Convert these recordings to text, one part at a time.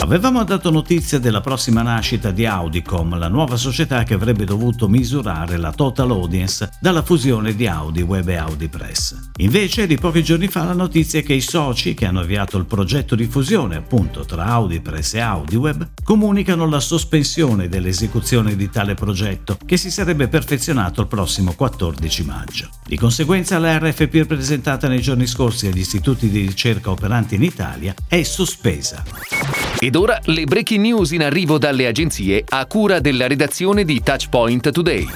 Avevamo dato notizia della prossima nascita di Audicom, la nuova società che avrebbe dovuto misurare la total audience dalla fusione di Audi Web e Audi Press. Invece di pochi giorni fa la notizia è che i soci che hanno avviato il progetto di fusione appunto tra Audi Press e Audi Web comunicano la sospensione dell'esecuzione di tale progetto che si sarebbe perfezionato il prossimo 14 maggio. Di conseguenza la RFP presentata nei giorni scorsi agli istituti di ricerca operanti in Italia è sospesa. Ed ora le breaking news in arrivo dalle agenzie a cura della redazione di Touchpoint Today.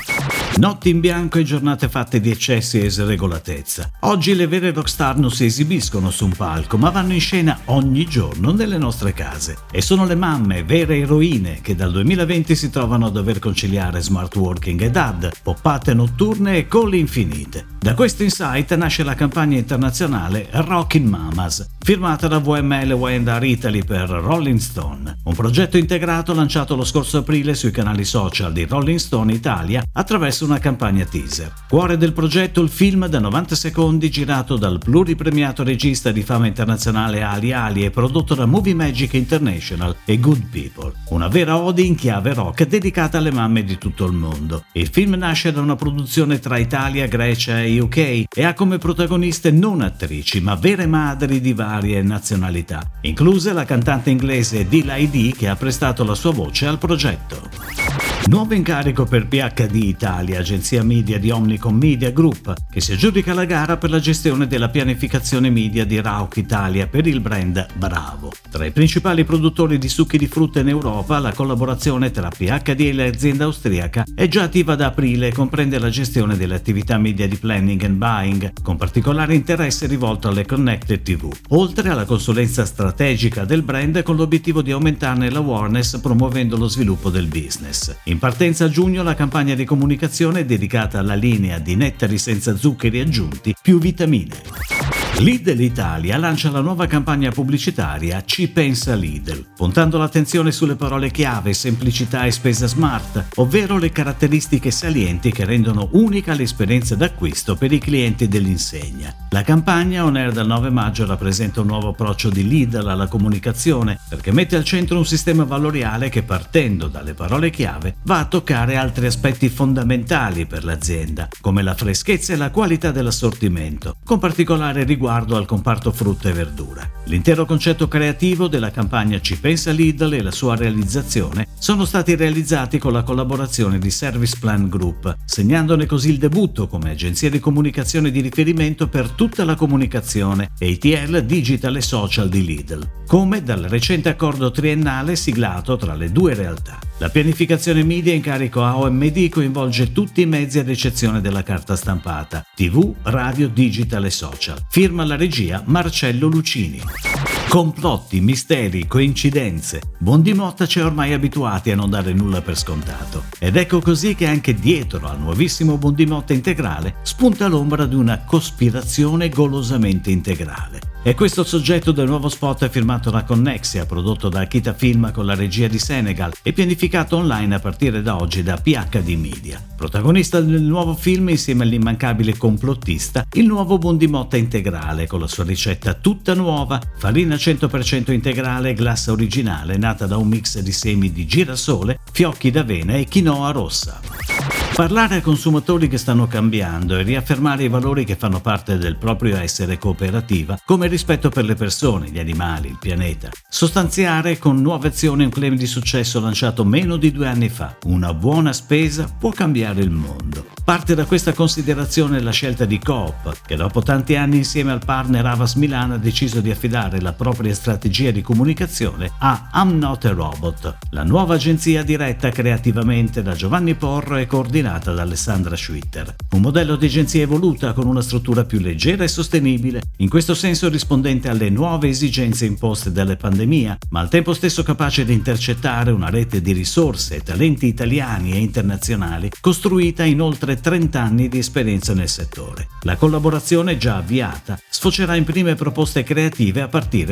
Notti in bianco e giornate fatte di eccessi e sregolatezza. Oggi le vere rockstar non si esibiscono su un palco, ma vanno in scena ogni giorno nelle nostre case. E sono le mamme, vere eroine, che dal 2020 si trovano a dover conciliare smart working e dad, poppate notturne e call infinite. Da questo insight nasce la campagna internazionale Rockin' Mamas, firmata da VML Wendar Italy per Rolling Stone, un progetto integrato lanciato lo scorso aprile sui canali social di Rolling Stone Italia attraverso una campagna teaser. Cuore del progetto il film da 90 secondi girato dal pluripremiato regista di fama internazionale Ali Ali e prodotto da Movie Magic International e Good People, una vera ode in chiave rock dedicata alle mamme di tutto il mondo. Il film nasce da una produzione tra Italia, Grecia e UK e ha come protagoniste non attrici ma vere madri di varie nazionalità, incluse la cantante inglese Dila ID che ha prestato la sua voce al progetto. Nuovo incarico per PHD Italia, agenzia media di Omnicom Media Group, che si aggiudica la gara per la gestione della pianificazione media di Rauch Italia per il brand Bravo. Tra i principali produttori di succhi di frutta in Europa, la collaborazione tra PHD e l'azienda austriaca è già attiva da aprile e comprende la gestione delle attività media di planning and buying, con particolare interesse rivolto alle connected TV, oltre alla consulenza strategica del brand con l'obiettivo di aumentarne l'awareness promuovendo lo sviluppo del business. In partenza a giugno la campagna di comunicazione è dedicata alla linea di nettari senza zuccheri aggiunti più vitamine. Lidl Italia lancia la nuova campagna pubblicitaria Ci pensa Lidl, puntando l'attenzione sulle parole chiave semplicità e spesa smart, ovvero le caratteristiche salienti che rendono unica l'esperienza d'acquisto per i clienti dell'insegna. La campagna on air dal 9 maggio rappresenta un nuovo approccio di Lidl alla comunicazione perché mette al centro un sistema valoriale che partendo dalle parole chiave va a toccare altri aspetti fondamentali per l'azienda, come la freschezza e la qualità dell'assortimento, con particolare riguardo riguardo al comparto frutta e verdura. L'intero concetto creativo della campagna Ci pensa Lidl e la sua realizzazione sono stati realizzati con la collaborazione di Service Plan Group, segnandone così il debutto come agenzia di comunicazione di riferimento per tutta la comunicazione ATL, digital e social di Lidl, come dal recente accordo triennale siglato tra le due realtà. La pianificazione media in carico a OMD coinvolge tutti i mezzi ad eccezione della carta stampata, TV, radio, digital e social. Firma la regia Marcello Lucini. Complotti, misteri, coincidenze. Bondimotta ci è ormai abituati a non dare nulla per scontato. Ed ecco così che anche dietro al nuovissimo Bondimotta integrale spunta l'ombra di una cospirazione golosamente integrale. E questo soggetto del nuovo spot è firmato da Connexia, prodotto da Akita Film con la regia di Senegal e pianificato online a partire da oggi da PHD Media. Protagonista del nuovo film insieme all'immancabile complottista, il nuovo Bondimotta integrale con la sua ricetta tutta nuova, farina 100% integrale, glassa originale nata da un mix di semi di girasole, fiocchi d'avena e quinoa rossa. Parlare a consumatori che stanno cambiando e riaffermare i valori che fanno parte del proprio essere cooperativa, come rispetto per le persone, gli animali, il pianeta. Sostanziare con nuove azioni un claim di successo lanciato meno di due anni fa. Una buona spesa può cambiare il mondo. Parte da questa considerazione la scelta di Coop, che dopo tanti anni insieme al partner Avas Milan ha deciso di affidare la propria strategia di comunicazione a I'm Not a Robot, la nuova agenzia diretta creativamente da Giovanni Porro e coordinata da Alessandra Schwitter. Un modello di agenzia evoluta con una struttura più leggera e sostenibile, in questo senso rispondente alle nuove esigenze imposte dalle pandemia, ma al tempo stesso capace di intercettare una rete di risorse e talenti italiani e internazionali costruita in oltre 30 anni di esperienza nel settore. La collaborazione già avviata sfocerà in prime proposte creative a partire